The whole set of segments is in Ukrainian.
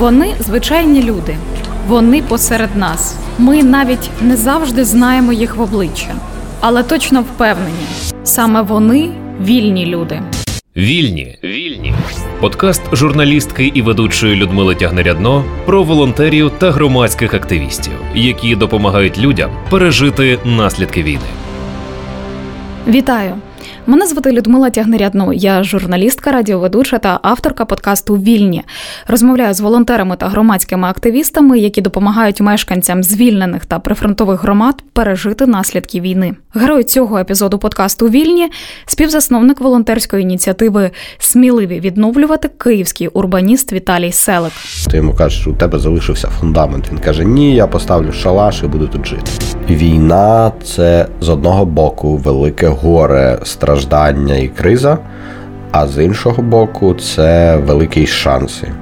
Вони звичайні люди, вони посеред нас. Ми навіть не завжди знаємо їх в обличчя, але точно впевнені, саме вони вільні люди. Вільні, вільні. Подкаст журналістки і ведучої Людмили Тягнерядно про волонтерів та громадських активістів, які допомагають людям пережити наслідки війни. Вітаю! Мене звати Людмила Тягнерядно. Я журналістка, радіоведуча та авторка подкасту Вільні. Розмовляю з волонтерами та громадськими активістами, які допомагають мешканцям звільнених та прифронтових громад пережити наслідки війни. Герой цього епізоду подкасту Вільні співзасновник волонтерської ініціативи Сміливі відновлювати київський урбаніст Віталій Селик. Ти йому кажеш, у тебе залишився фундамент. Він каже: Ні, я поставлю шалаш і буду тут жити. Війна це з одного боку велике горе страждання і криза, а з іншого боку, це великі шанси.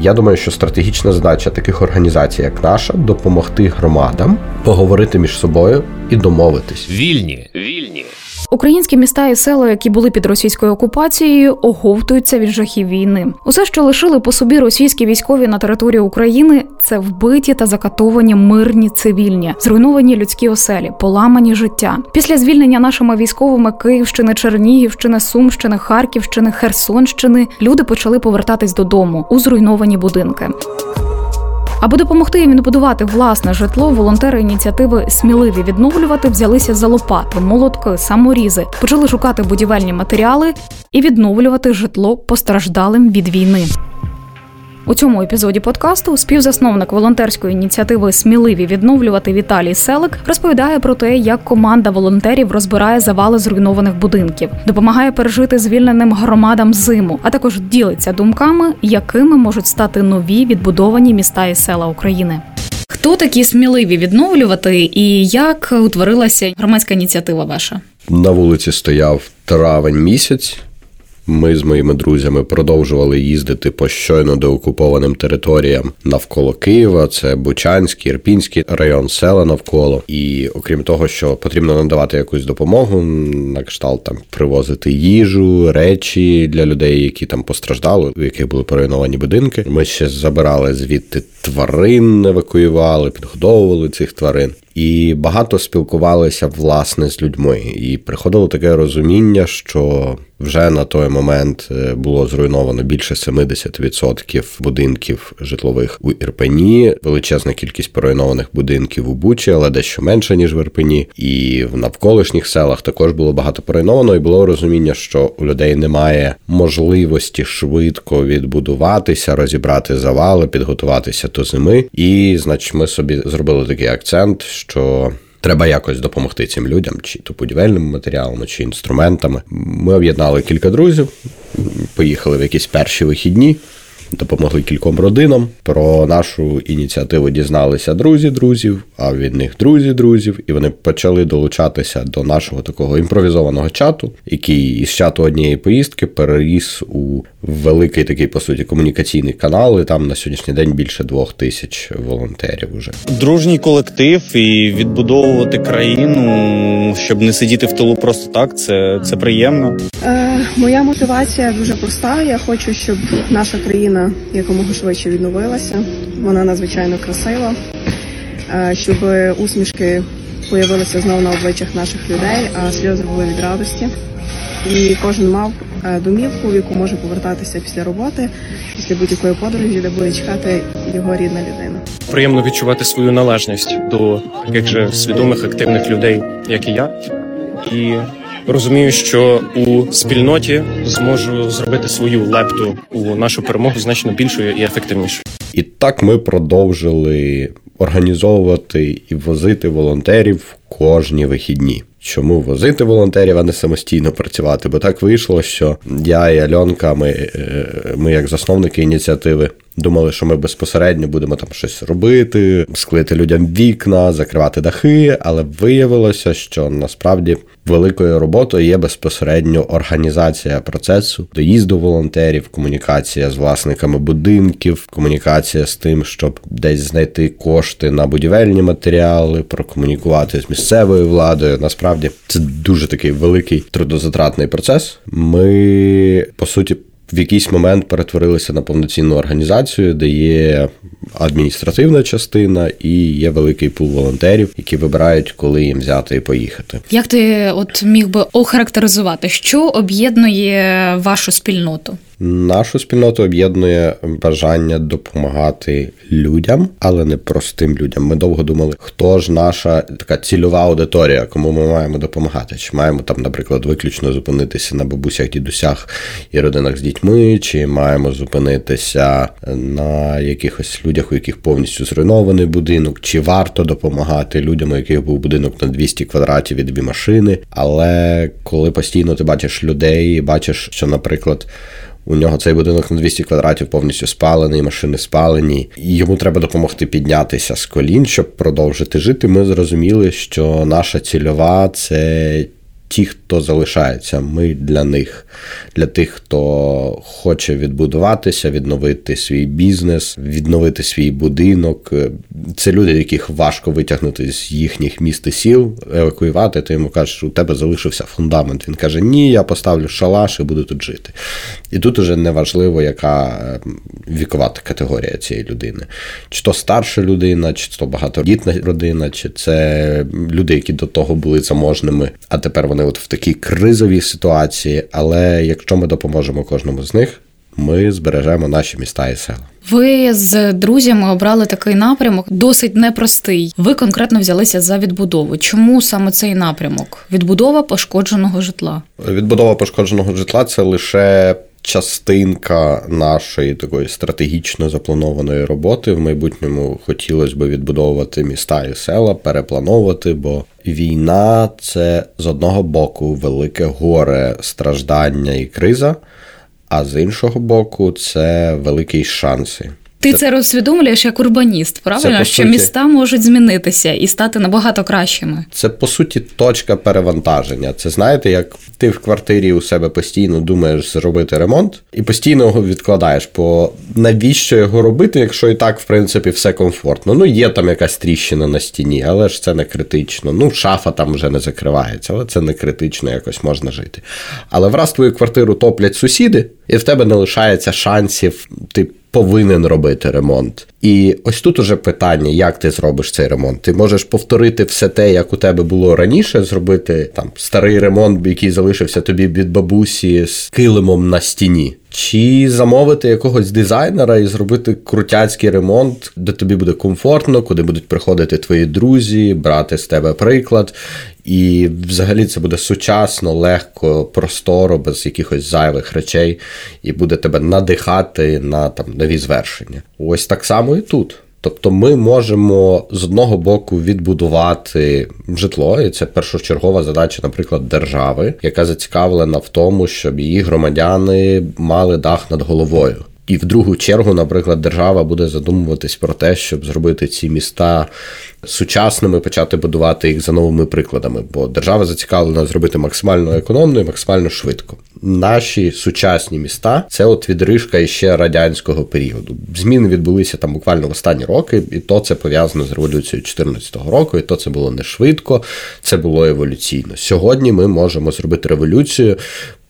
Я думаю, що стратегічна задача таких організацій, як наша, допомогти громадам поговорити між собою і домовитись. Вільні, вільні. Українські міста і села, які були під російською окупацією, оговтуються від жахів війни. Усе, що лишили по собі російські військові на території України, це вбиті та закатовані мирні цивільні, зруйновані людські оселі, поламані життя. Після звільнення нашими військовими Київщини, Чернігівщини, Сумщини, Харківщини, Херсонщини люди почали повертатись додому у зруйновані будинки. Аби допомогти їм відбудувати власне житло, волонтери ініціативи сміливі відновлювати взялися за лопати, молотки, саморізи, почали шукати будівельні матеріали і відновлювати житло постраждалим від війни. У цьому епізоді подкасту співзасновник волонтерської ініціативи Сміливі відновлювати Віталій Селик розповідає про те, як команда волонтерів розбирає завали зруйнованих будинків, допомагає пережити звільненим громадам зиму, а також ділиться думками, якими можуть стати нові відбудовані міста і села України. Хто такі сміливі відновлювати і як утворилася громадська ініціатива ваша? На вулиці стояв травень місяць. Ми з моїми друзями продовжували їздити по щойно деокупованим територіям навколо Києва. Це Бучанський, Ірпінський район, села навколо. І окрім того, що потрібно надавати якусь допомогу, на кшталт там привозити їжу, речі для людей, які там постраждали, у яких були поруйновані будинки. Ми ще забирали звідти тварин, евакуювали, підгодовували цих тварин. І багато спілкувалися власне з людьми, і приходило таке розуміння, що вже на той момент е, було зруйновано більше 70% будинків житлових у Ірпені, величезна кількість поруйнованих будинків у Бучі, але дещо менше ніж в Ірпені. І в навколишніх селах також було багато поруйновано, і було розуміння, що у людей немає можливості швидко відбудуватися, розібрати завали, підготуватися до зими. І, значить, ми собі зробили такий акцент що треба якось допомогти цим людям, чи то будівельними матеріалами, чи інструментами. Ми об'єднали кілька друзів, поїхали в якісь перші вихідні. Допомогли кільком родинам. Про нашу ініціативу дізналися друзі друзів, а від них друзі друзів, і вони почали долучатися до нашого такого імпровізованого чату, який із чату однієї поїздки переріс у великий такий по суті комунікаційний канал. і Там на сьогоднішній день більше двох тисяч волонтерів. Уже дружній колектив і відбудовувати країну, щоб не сидіти в тилу просто так. Це це приємно. Е, Моя мотивація дуже проста. Я хочу, щоб наша країна якомога швидше відновилася. Вона надзвичайно красива, е, щоб усмішки появилися знову на обличчях наших людей, а сльози були від радості. І кожен мав домівку, в яку може повертатися після роботи, після будь-якої подорожі, де буде чекати його рідна людина. Приємно відчувати свою належність до таких же свідомих активних людей, як і я, і розумію, що у спільноті зможу зробити свою лепту у нашу перемогу значно більшою і ефективнішою. І так ми продовжили організовувати і возити волонтерів кожні вихідні. Чому возити волонтерів, а не самостійно працювати? Бо так вийшло, що я і Альонка, ми, е, ми як засновники ініціативи, думали, що ми безпосередньо будемо там щось робити, склити людям вікна, закривати дахи, але виявилося, що насправді великою роботою є безпосередньо організація процесу, доїзду волонтерів, комунікація з власниками будинків, комунікація з тим, щоб десь знайти кошти на будівельні матеріали, прокомунікувати з місцевою владою. Насправді це дуже такий великий трудозатратний процес. Ми по суті в якийсь момент перетворилися на повноцінну організацію, де є адміністративна частина і є великий пул волонтерів, які вибирають, коли їм взяти і поїхати. Як ти от міг би охарактеризувати, що об'єднує вашу спільноту? Нашу спільноту об'єднує бажання допомагати людям, але не простим людям. Ми довго думали, хто ж наша така цільова аудиторія, кому ми маємо допомагати. Чи маємо там, наприклад, виключно зупинитися на бабусях, дідусях і родинах з дітьми, чи маємо зупинитися на якихось людях, у яких повністю зруйнований будинок, чи варто допомагати людям, у яких був будинок на 200 квадратів і дві машини. Але коли постійно ти бачиш людей, бачиш, що, наприклад. У нього цей будинок на 200 квадратів повністю спалений, машини спалені, і йому треба допомогти піднятися з колін, щоб продовжити жити. Ми зрозуміли, що наша цільова це ті, хто залишається. Ми для них, для тих, хто хоче відбудуватися, відновити свій бізнес, відновити свій будинок. Це люди, яких важко витягнути з їхніх міст і сіл, евакуювати. Ти йому кажеш, у тебе залишився фундамент. Він каже: Ні, я поставлю шалаш і буду тут жити. І тут уже не важливо, яка вікова категорія цієї людини. Чи то старша людина, чи то багатодітна родина, чи це люди, які до того були заможними, а тепер вони от в такій кризовій ситуації. Але якщо ми допоможемо кожному з них, ми збережемо наші міста і села. Ви з друзями обрали такий напрямок, досить непростий. Ви конкретно взялися за відбудову. Чому саме цей напрямок? Відбудова пошкодженого житла. Відбудова пошкодженого житла це лише частинка нашої такої стратегічно запланованої роботи. В майбутньому хотілося б відбудовувати міста і села, переплановувати, бо війна це з одного боку велике горе страждання і криза, а з іншого боку, це великі шанси. Ти це, розсвідомлюєш як урбаніст, правильно? Це, що суті, міста можуть змінитися і стати набагато кращими. Це по суті точка перевантаження. Це знаєте, як ти в квартирі у себе постійно думаєш зробити ремонт і постійно його відкладаєш. Бо навіщо його робити, якщо і так, в принципі, все комфортно? Ну, є там якась тріщина на стіні, але ж це не критично. Ну, шафа там вже не закривається, але це не критично, якось можна жити. Але враз твою квартиру топлять сусіди, і в тебе не лишається шансів, ти повинен робити ремонт. І ось тут уже питання, як ти зробиш цей ремонт. Ти можеш повторити все те, як у тебе було раніше, зробити там старий ремонт, який залишився тобі від бабусі з килимом на стіні. Чи замовити якогось дизайнера і зробити крутяцький ремонт, де тобі буде комфортно, куди будуть приходити твої друзі, брати з тебе приклад. І взагалі це буде сучасно, легко, просторо, без якихось зайвих речей, і буде тебе надихати на там нові звершення. Ось так само і тут. Тобто ми можемо з одного боку відбудувати житло, і це першочергова задача, наприклад, держави, яка зацікавлена в тому, щоб її громадяни мали дах над головою. І в другу чергу, наприклад, держава буде задумуватись про те, щоб зробити ці міста сучасними, почати будувати їх за новими прикладами. Бо держава зацікавлена зробити максимально економно і максимально швидко. Наші сучасні міста це от відрижка іще радянського періоду. Зміни відбулися там буквально в останні роки, і то це пов'язано з революцією 2014 року, і то це було не швидко, це було еволюційно. Сьогодні ми можемо зробити революцію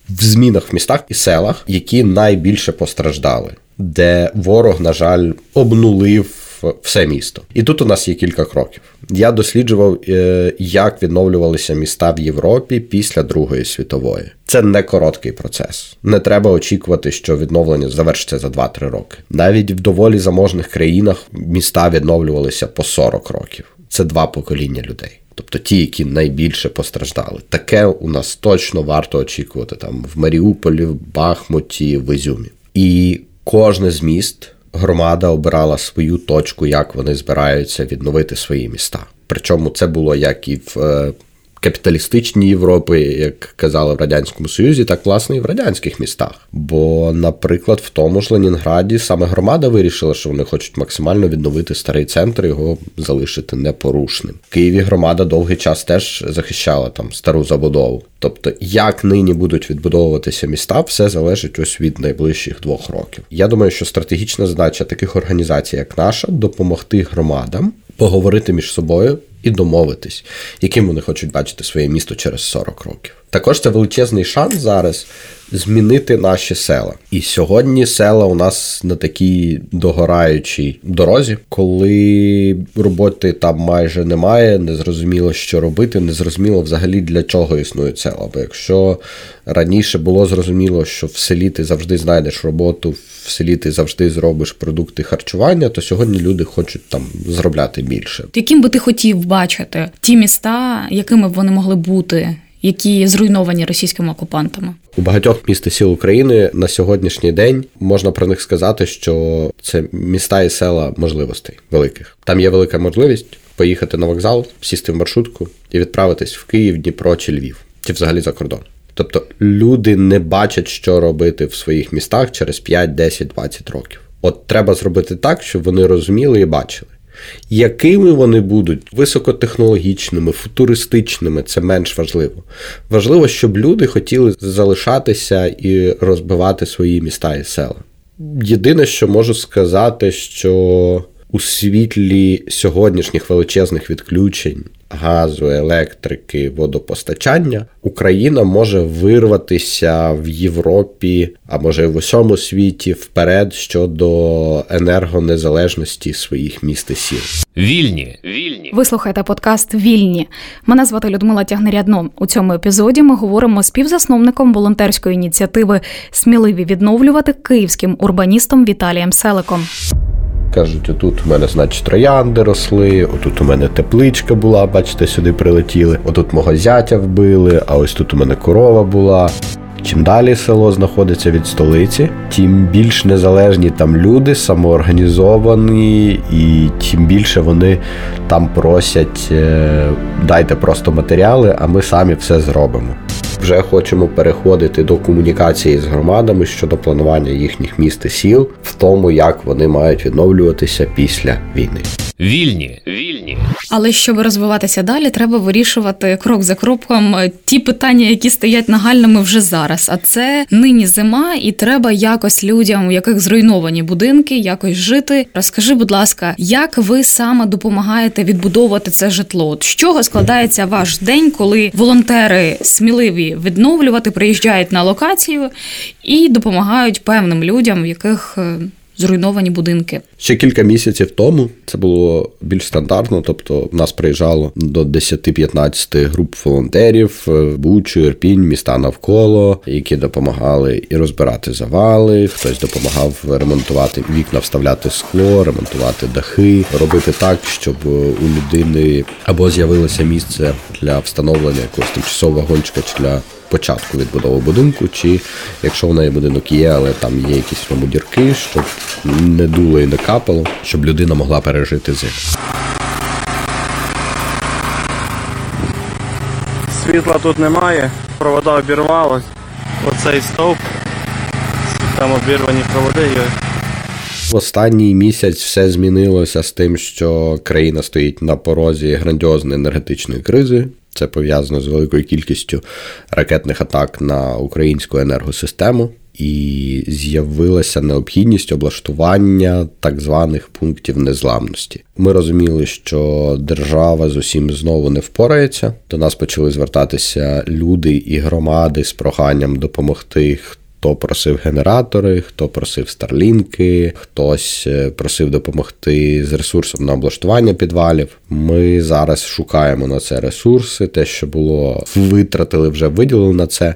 в змінах в містах і селах, які найбільше постраждали, де ворог, на жаль, обнулив все місто. І тут у нас є кілька кроків. Я досліджував, е, як відновлювалися міста в Європі після Другої світової. Це не короткий процес. Не треба очікувати, що відновлення завершиться за 2-3 роки. Навіть в доволі заможних країнах міста відновлювалися по 40 років. Це два покоління людей. Тобто ті, які найбільше постраждали. Таке у нас точно варто очікувати там в Маріуполі, в Бахмуті, в Ізюмі. І кожне з міст громада обирала свою точку, як вони збираються відновити свої міста. Причому це було як і в капіталістичній Європи, як казали в радянському Союзі, так власне і в радянських містах. Бо, наприклад, в тому ж Ленінграді саме громада вирішила, що вони хочуть максимально відновити старий центр, його залишити непорушним. В Києві громада довгий час теж захищала там стару забудову. Тобто, як нині будуть відбудовуватися міста, все залежить ось від найближчих двох років. Я думаю, що стратегічна задача таких організацій, як наша, допомогти громадам поговорити між собою, і домовитись, яким вони хочуть бачити своє місто через 40 років. Також це величезний шанс зараз змінити наші села. І сьогодні села у нас на такій догораючій дорозі, коли роботи там майже немає, не зрозуміло, що робити, не зрозуміло взагалі для чого існують села. Бо якщо раніше було зрозуміло, що в селі ти завжди знайдеш роботу, в селі ти завжди зробиш продукти харчування, то сьогодні люди хочуть там зробляти більше. Яким би ти хотів бачити ті міста, якими б вони могли бути? Які зруйновані російськими окупантами у багатьох міст і сіл України на сьогоднішній день можна про них сказати, що це міста і села можливостей великих. Там є велика можливість поїхати на вокзал, сісти в маршрутку і відправитись в Київ, Дніпро чи Львів, чи взагалі за кордон. Тобто люди не бачать, що робити в своїх містах через 5, 10, 20 років. От треба зробити так, щоб вони розуміли і бачили. Якими вони будуть високотехнологічними, футуристичними, це менш важливо. Важливо, щоб люди хотіли залишатися і розбивати свої міста і села. Єдине, що можу сказати, що у світлі сьогоднішніх величезних відключень газу, електрики, водопостачання, Україна може вирватися в Європі, а може в усьому світі вперед щодо енергонезалежності своїх міст і сіл. Вільні, вільні. Ви слухаєте подкаст Вільні. Мене звати Людмила Тягнерядно. У цьому епізоді ми говоримо з співзасновником волонтерської ініціативи Сміливі відновлювати київським урбаністом Віталієм Селиком. Кажуть, отут у мене, значить, троянди росли, отут у мене тепличка була, бачите, сюди прилетіли. Отут мого зятя вбили, а ось тут у мене корова була. Чим далі село знаходиться від столиці, тим більш незалежні там люди, самоорганізовані, і тим більше вони там просять е, дайте просто матеріали, а ми самі все зробимо вже хочемо переходити до комунікації з громадами щодо планування їхніх міст і сіл в тому, як вони мають відновлюватися після війни. Вільні, вільні. Але щоб розвиватися далі, треба вирішувати крок за кроком ті питання, які стоять нагальними вже зараз. А це нині зима, і треба якось людям, у яких зруйновані будинки, якось жити. Розкажи, будь ласка, як ви саме допомагаєте відбудовувати це житло? От з чого складається ваш день, коли волонтери сміливі відновлювати, приїжджають на локацію і допомагають певним людям, в яких е, зруйновані будинки. Ще кілька місяців тому це було більш стандартно, тобто в нас приїжджало до 10-15 груп волонтерів Бучу, Ірпінь, міста навколо, які допомагали і розбирати завали. Хтось допомагав ремонтувати вікна, вставляти скло, ремонтувати дахи, робити так, щоб у людини або з'явилося місце для встановлення якогось тимчасового вагончика чи для початку відбудови будинку, чи якщо в неї будинок є, але там є якісь в ньому дірки, щоб не дуло і не капало, щоб людина могла пережити зиму. Світла тут немає, провода обірвалась. Оцей стовп, там обірвані проводи. В останній місяць все змінилося з тим, що країна стоїть на порозі грандіозної енергетичної кризи. Це пов'язано з великою кількістю ракетних атак на українську енергосистему. І з'явилася необхідність облаштування так званих пунктів незламності. Ми розуміли, що держава з усім знову не впорається. До нас почали звертатися люди і громади з проханням допомогти Хто просив генератори, хто просив старлінки, хтось е, просив допомогти з ресурсом на облаштування підвалів. Ми зараз шукаємо на це ресурси. Те, що було витратили, вже виділили на це.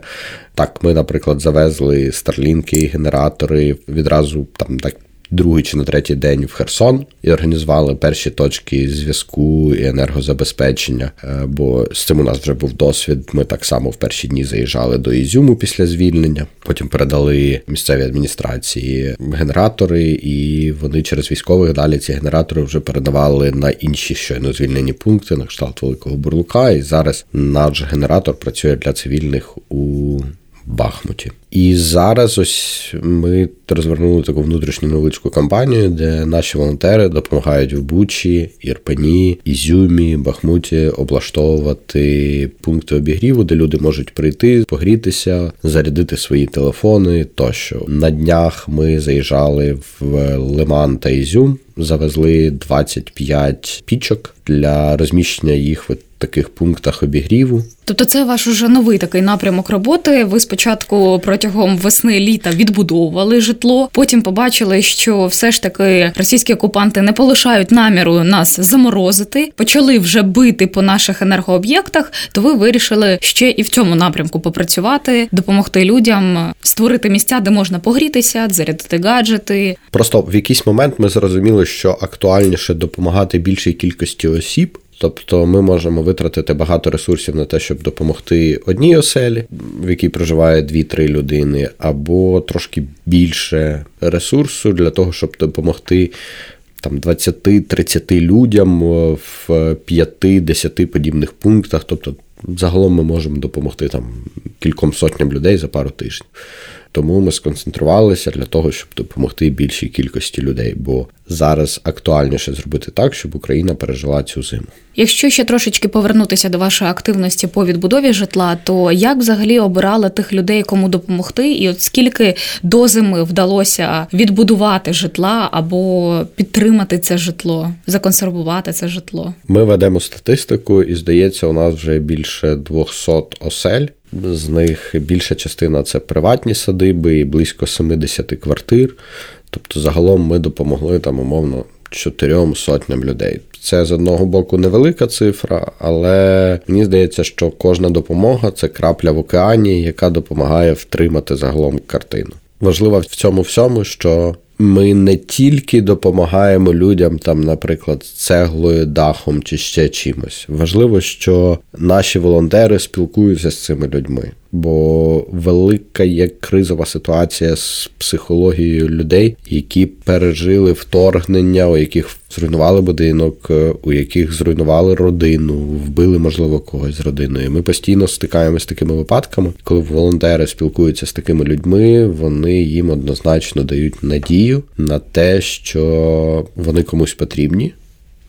Так, ми, наприклад, завезли старлінки, генератори відразу там так другий чи на третій день в Херсон і організували перші точки зв'язку і енергозабезпечення. Е, бо з цим у нас вже був досвід. Ми так само в перші дні заїжджали до Ізюму після звільнення. Потім передали місцеві адміністрації генератори, і вони через військових далі ці генератори вже передавали на інші щойно звільнені пункти на кшталт Великого Бурлука. І зараз наш генератор працює для цивільних у Бахмуті. І зараз ось ми розвернули таку внутрішню невеличку кампанію, де наші волонтери допомагають в Бучі, Ірпені, Ізюмі, Бахмуті облаштовувати пункти обігріву, де люди можуть прийти, погрітися, зарядити свої телефони. Тощо на днях ми заїжджали в Лиман та Ізюм завезли 25 пічок для розміщення їх в таких пунктах обігріву. Тобто, це ваш уже новий такий напрямок роботи. Ви спочатку протягом весни літа відбудовували житло, потім побачили, що все ж таки російські окупанти не полишають наміру нас заморозити, почали вже бити по наших енергооб'єктах. То ви вирішили ще і в цьому напрямку попрацювати, допомогти людям створити місця, де можна погрітися, зарядити гаджети. Просто в якийсь момент ми зрозуміли, що актуальніше допомагати більшій кількості осіб. Тобто ми можемо витратити багато ресурсів на те, щоб допомогти одній оселі, в якій проживає 2-3 людини, або трошки більше ресурсу для того, щоб допомогти там 20-30 людям в 5-10 подібних пунктах. Тобто, загалом ми можемо допомогти там кільком сотням людей за пару тижнів. Тому ми сконцентрувалися для того, щоб допомогти більшій кількості людей, бо зараз актуальніше зробити так, щоб Україна пережила цю зиму. Якщо ще трошечки повернутися до вашої активності по відбудові житла, то як взагалі обирали тих людей, кому допомогти, і от скільки до зими вдалося відбудувати житла або підтримати це житло, законсервувати це житло? Ми ведемо статистику, і здається, у нас вже більше 200 осель. З них більша частина це приватні садиби і близько 70 квартир. Тобто, загалом ми допомогли там умовно чотирьом сотням людей. Це з одного боку невелика цифра, але мені здається, що кожна допомога це крапля в океані, яка допомагає втримати загалом картину. Важливо в цьому всьому, що ми не тільки допомагаємо людям, там, наприклад, цеглою, дахом чи ще чимось. Важливо, що наші волонтери спілкуються з цими людьми, бо велика є кризова ситуація з психологією людей, які пережили вторгнення, у яких зруйнували будинок, у яких зруйнували родину, вбили, можливо, когось з родиною. Ми постійно стикаємося з такими випадками. Коли волонтери спілкуються з такими людьми, вони їм однозначно дають надію на те, що вони комусь потрібні,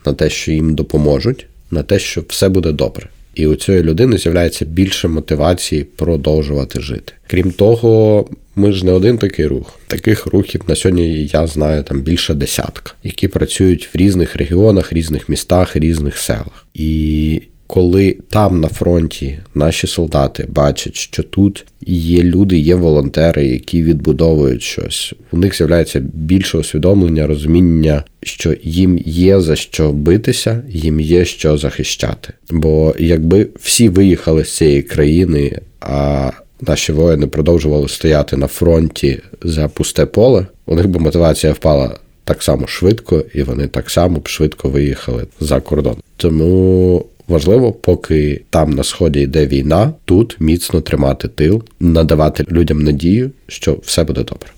на те, що їм допоможуть, на те, що все буде добре. І у цієї людини з'являється більше мотивації продовжувати жити. Крім того, ми ж не один такий рух. Таких рухів на сьогодні я знаю там більше десятка, які працюють в різних регіонах, різних містах, різних селах. І коли там на фронті наші солдати бачать, що тут є люди, є волонтери, які відбудовують щось, у них з'являється більше усвідомлення, розуміння, що їм є за що битися, їм є що захищати. Бо якби всі виїхали з цієї країни, а наші воїни продовжували стояти на фронті за пусте поле, у них би мотивація впала. Так само швидко, і вони так само б швидко виїхали за кордон. Тому Важливо, поки там на сході йде війна, тут міцно тримати тил, надавати людям надію, що все буде добре.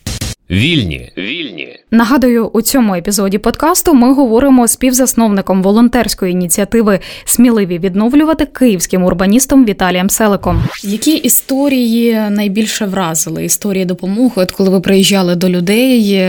Вільні, вільні. Нагадую, у цьому епізоді подкасту ми говоримо з співзасновником волонтерської ініціативи Сміливі відновлювати київським урбаністом Віталієм Селиком. Які історії найбільше вразили? Історії допомоги? От коли ви приїжджали до людей,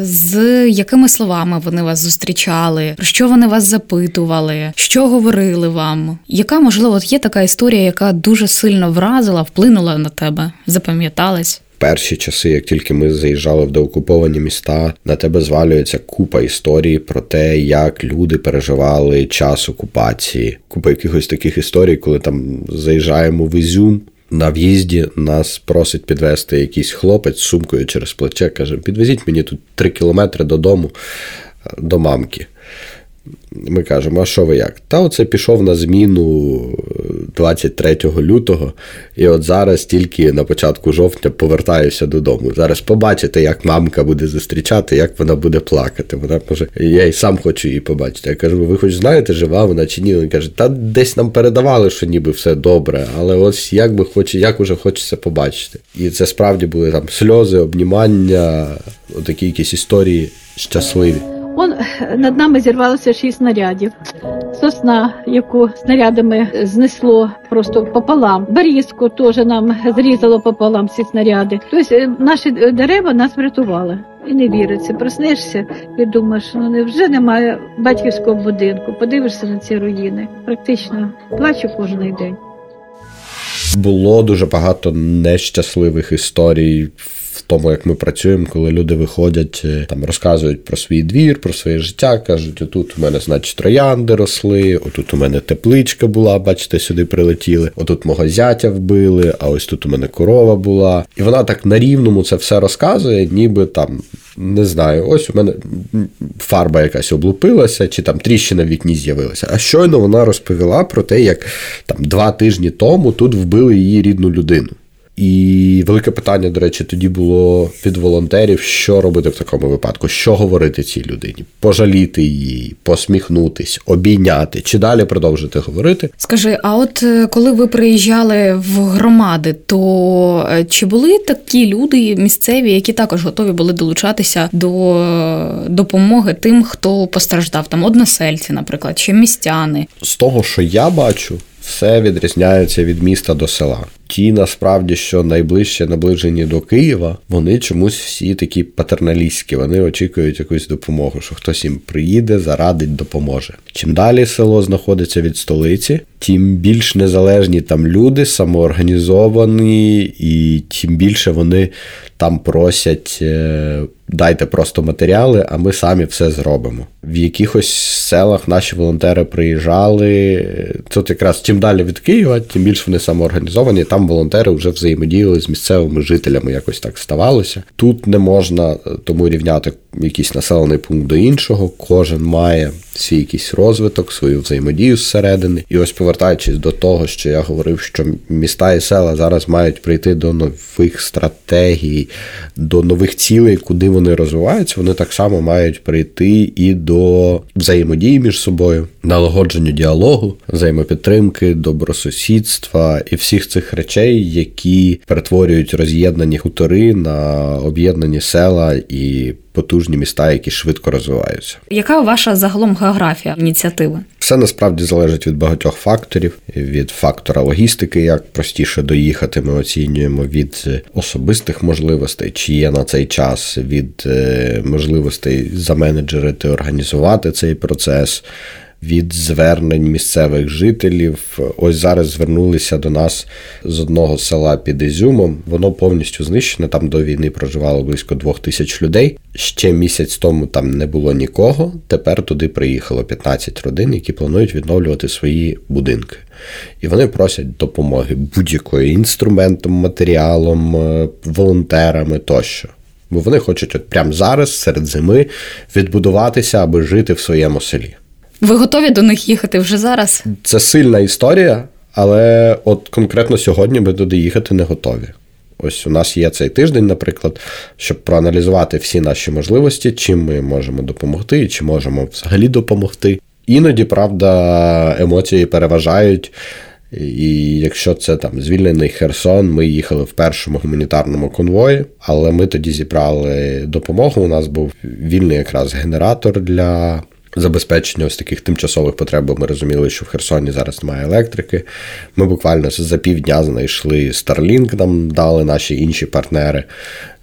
з якими словами вони вас зустрічали? Про що вони вас запитували? Що говорили вам? Яка можливо от є така історія, яка дуже сильно вразила, вплинула на тебе? Запам'яталась? Перші часи, як тільки ми заїжджали в деокуповані міста, на тебе звалюється купа історій про те, як люди переживали час окупації. Купа якихось таких історій, коли там заїжджаємо в Ізюм. На в'їзді нас просить підвести якийсь хлопець з сумкою через плече. Каже: підвезіть мені тут три кілометри додому до мамки. Ми кажемо, а що ви як? Та оце пішов на зміну 23 лютого, і от зараз тільки на початку жовтня повертаюся додому. Зараз побачите, як мамка буде зустрічати, як вона буде плакати. Вона каже, я й сам хочу її побачити. Я кажу, ви хоч знаєте, жива вона чи ні? Він каже, та десь нам передавали, що ніби все добре, але ось як би хоче, як уже хочеться побачити. І це справді були там сльози, обнімання, такі якісь історії щасливі. Он над нами зірвалося шість снарядів. Сосна, яку снарядами знесло просто пополам. Берізку теж нам зрізало пополам ці снаряди. Тобто наші дерева нас врятували. І не віриться. Проснешся і думаєш, ну невже немає батьківського будинку. Подивишся на ці руїни. Практично плачу кожен день. Було дуже багато нещасливих історій в тому, як ми працюємо, коли люди виходять, е, там розказують про свій двір, про своє життя, кажуть: отут у мене, значить, троянди росли, отут у мене тепличка була, бачите, сюди прилетіли, отут мого зятя вбили, а ось тут у мене корова була. І вона так на рівному це все розказує, ніби там. Не знаю, ось у мене фарба якась облупилася, чи там тріщина в вікні з'явилася. А щойно вона розповіла про те, як там два тижні тому тут вбили її рідну людину. І велике питання, до речі, тоді було від волонтерів, що робити в такому випадку, що говорити цій людині, пожаліти її, посміхнутись, обійняти чи далі продовжити говорити. Скажи, а от е, коли ви приїжджали в громади, то е, чи були такі люди місцеві, які також готові були долучатися до е, допомоги тим, хто постраждав, там односельці, наприклад, чи містяни? З того, що я бачу, все відрізняється від міста до села. Ті, насправді, що найближче наближені до Києва, вони чомусь всі такі патерналістські. Вони очікують якусь допомогу, що хтось їм приїде, зарадить, допоможе. Чим далі село знаходиться від столиці, тим більш незалежні там люди, самоорганізовані, і тим більше вони там просять. Е, дайте просто матеріали, а ми самі все зробимо. В якихось селах наші волонтери приїжджали. Тут якраз чим далі від Києва, тим більше вони самоорганізовані. Там волонтери вже взаємодіяли з місцевими жителями, якось так ставалося. Тут не можна тому рівняти якийсь населений пункт до іншого. Кожен має свій якийсь розвиток, свою взаємодію зсередини. І ось повертаючись до того, що я говорив, що міста і села зараз мають прийти до нових стратегій, до нових цілей, куди вони розвиваються, вони так само мають прийти і до взаємодії між собою, налагодженню діалогу, взаємопідтримки, добросусідства і всіх цих речей, які перетворюють роз'єднані хутори на об'єднані села і потужні міста, які швидко розвиваються. Яка ваша загалом географія ініціативи? Все насправді залежить від багатьох факторів: від фактора логістики, як простіше доїхати, ми оцінюємо від особистих можливостей, чи є на цей час, від е, можливостей заменеджерити, організувати цей процес від звернень місцевих жителів. Ось зараз звернулися до нас з одного села під Ізюмом. Воно повністю знищене. Там до війни проживало близько двох тисяч людей. Ще місяць тому там не було нікого. Тепер туди приїхало 15 родин, які планують відновлювати свої будинки. І вони просять допомоги будь-якою інструментом, матеріалом, е, волонтерами тощо. Бо вони хочуть от прямо зараз, серед зими, відбудуватися, аби жити в своєму селі. Ви готові до них їхати вже зараз? Це сильна історія, але от конкретно сьогодні ми туди їхати не готові. Ось у нас є цей тиждень, наприклад, щоб проаналізувати всі наші можливості, чим ми можемо допомогти і чи можемо взагалі допомогти. Іноді, правда, емоції переважають. І якщо це там звільнений Херсон, ми їхали в першому гуманітарному конвої, але ми тоді зібрали допомогу. У нас був вільний якраз генератор для забезпечення ось таких тимчасових потреб. Ми розуміли, що в Херсоні зараз немає електрики. Ми буквально за півдня знайшли Starlink, нам дали наші інші партнери,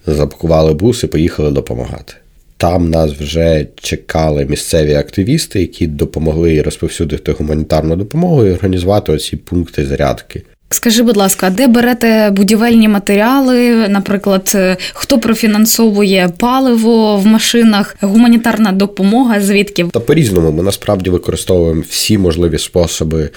запакували буси, поїхали допомагати. Там нас вже чекали місцеві активісти, які допомогли розповсюдити гуманітарну допомогу і організувати оці пункти зарядки. Скажи, будь ласка, де берете будівельні матеріали? Наприклад, е, хто профінансовує паливо в машинах, гуманітарна допомога? Звідки та по різному ми насправді використовуємо всі можливі способи.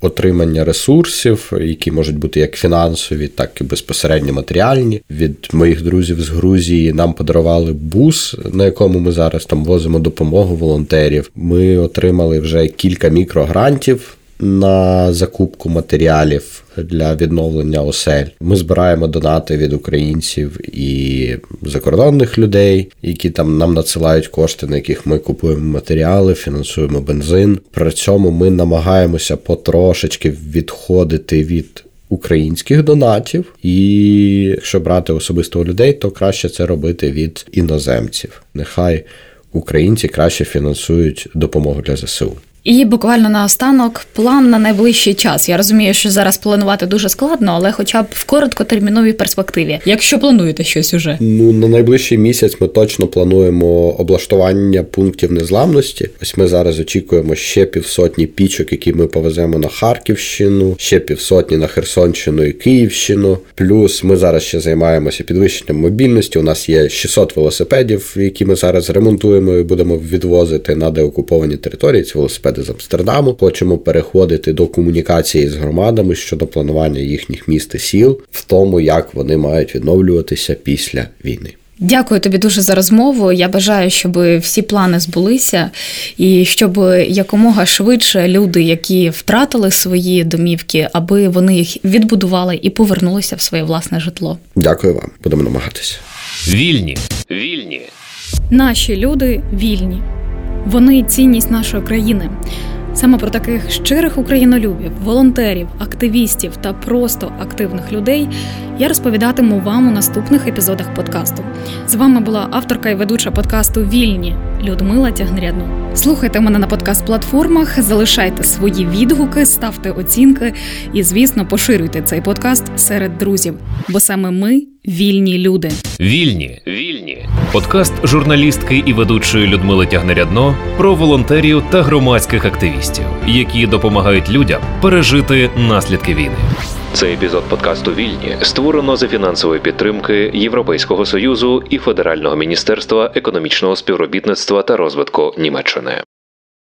Отримання ресурсів, які можуть бути як фінансові, так і безпосередньо матеріальні. Від моїх друзів з Грузії нам подарували бус, на якому ми зараз там возимо допомогу волонтерів. Ми отримали вже кілька мікрогрантів на закупку матеріалів для відновлення осель. Ми збираємо донати від українців і закордонних людей, які там нам надсилають кошти, на яких ми купуємо матеріали, фінансуємо бензин. При цьому ми намагаємося потрошечки відходити від. Українських донатів, і якщо брати особисто у людей, то краще це робити від іноземців. Нехай українці краще фінансують допомогу для ЗСУ. І буквально наостанок план на найближчий час. Я розумію, що зараз планувати дуже складно, але хоча б в короткотерміновій перспективі. Якщо плануєте щось уже. Ну на найближчий місяць ми точно плануємо облаштування пунктів незламності. Ось ми зараз очікуємо ще півсотні пічок, які ми повеземо на Харківщину, ще півсотні на Херсонщину і Київщину. Плюс ми зараз ще займаємося підвищенням мобільності. У нас є 600 велосипедів, які ми зараз ремонтуємо і будемо відвозити на деокуповані території. Ці велосипеди з Амстердаму. Хочемо переходити до комунікації з громадами щодо планування їхніх міст і сіл в тому, як вони мають відновлюватися після війни. Дякую тобі дуже за розмову. Я бажаю, щоб всі плани збулися, і щоб якомога швидше люди, які втратили свої домівки, аби вони їх відбудували і повернулися в своє власне житло. Дякую вам, будемо намагатися. Вільні, вільні. Наші люди вільні. Вони цінність нашої країни. Саме про таких щирих українолюбів, волонтерів, активістів та просто активних людей я розповідатиму вам у наступних епізодах подкасту. З вами була авторка і ведуча подкасту Вільні Людмила Тягнрядно. Слухайте мене на подкаст-платформах, залишайте свої відгуки, ставте оцінки і, звісно, поширюйте цей подкаст серед друзів, бо саме ми вільні люди. Вільні, Подкаст журналістки і ведучої Людмили Тягнерядно про волонтерів та громадських активістів, які допомагають людям пережити наслідки війни. Цей епізод подкасту Вільні створено за фінансової підтримки Європейського союзу і Федерального міністерства економічного співробітництва та розвитку Німеччини.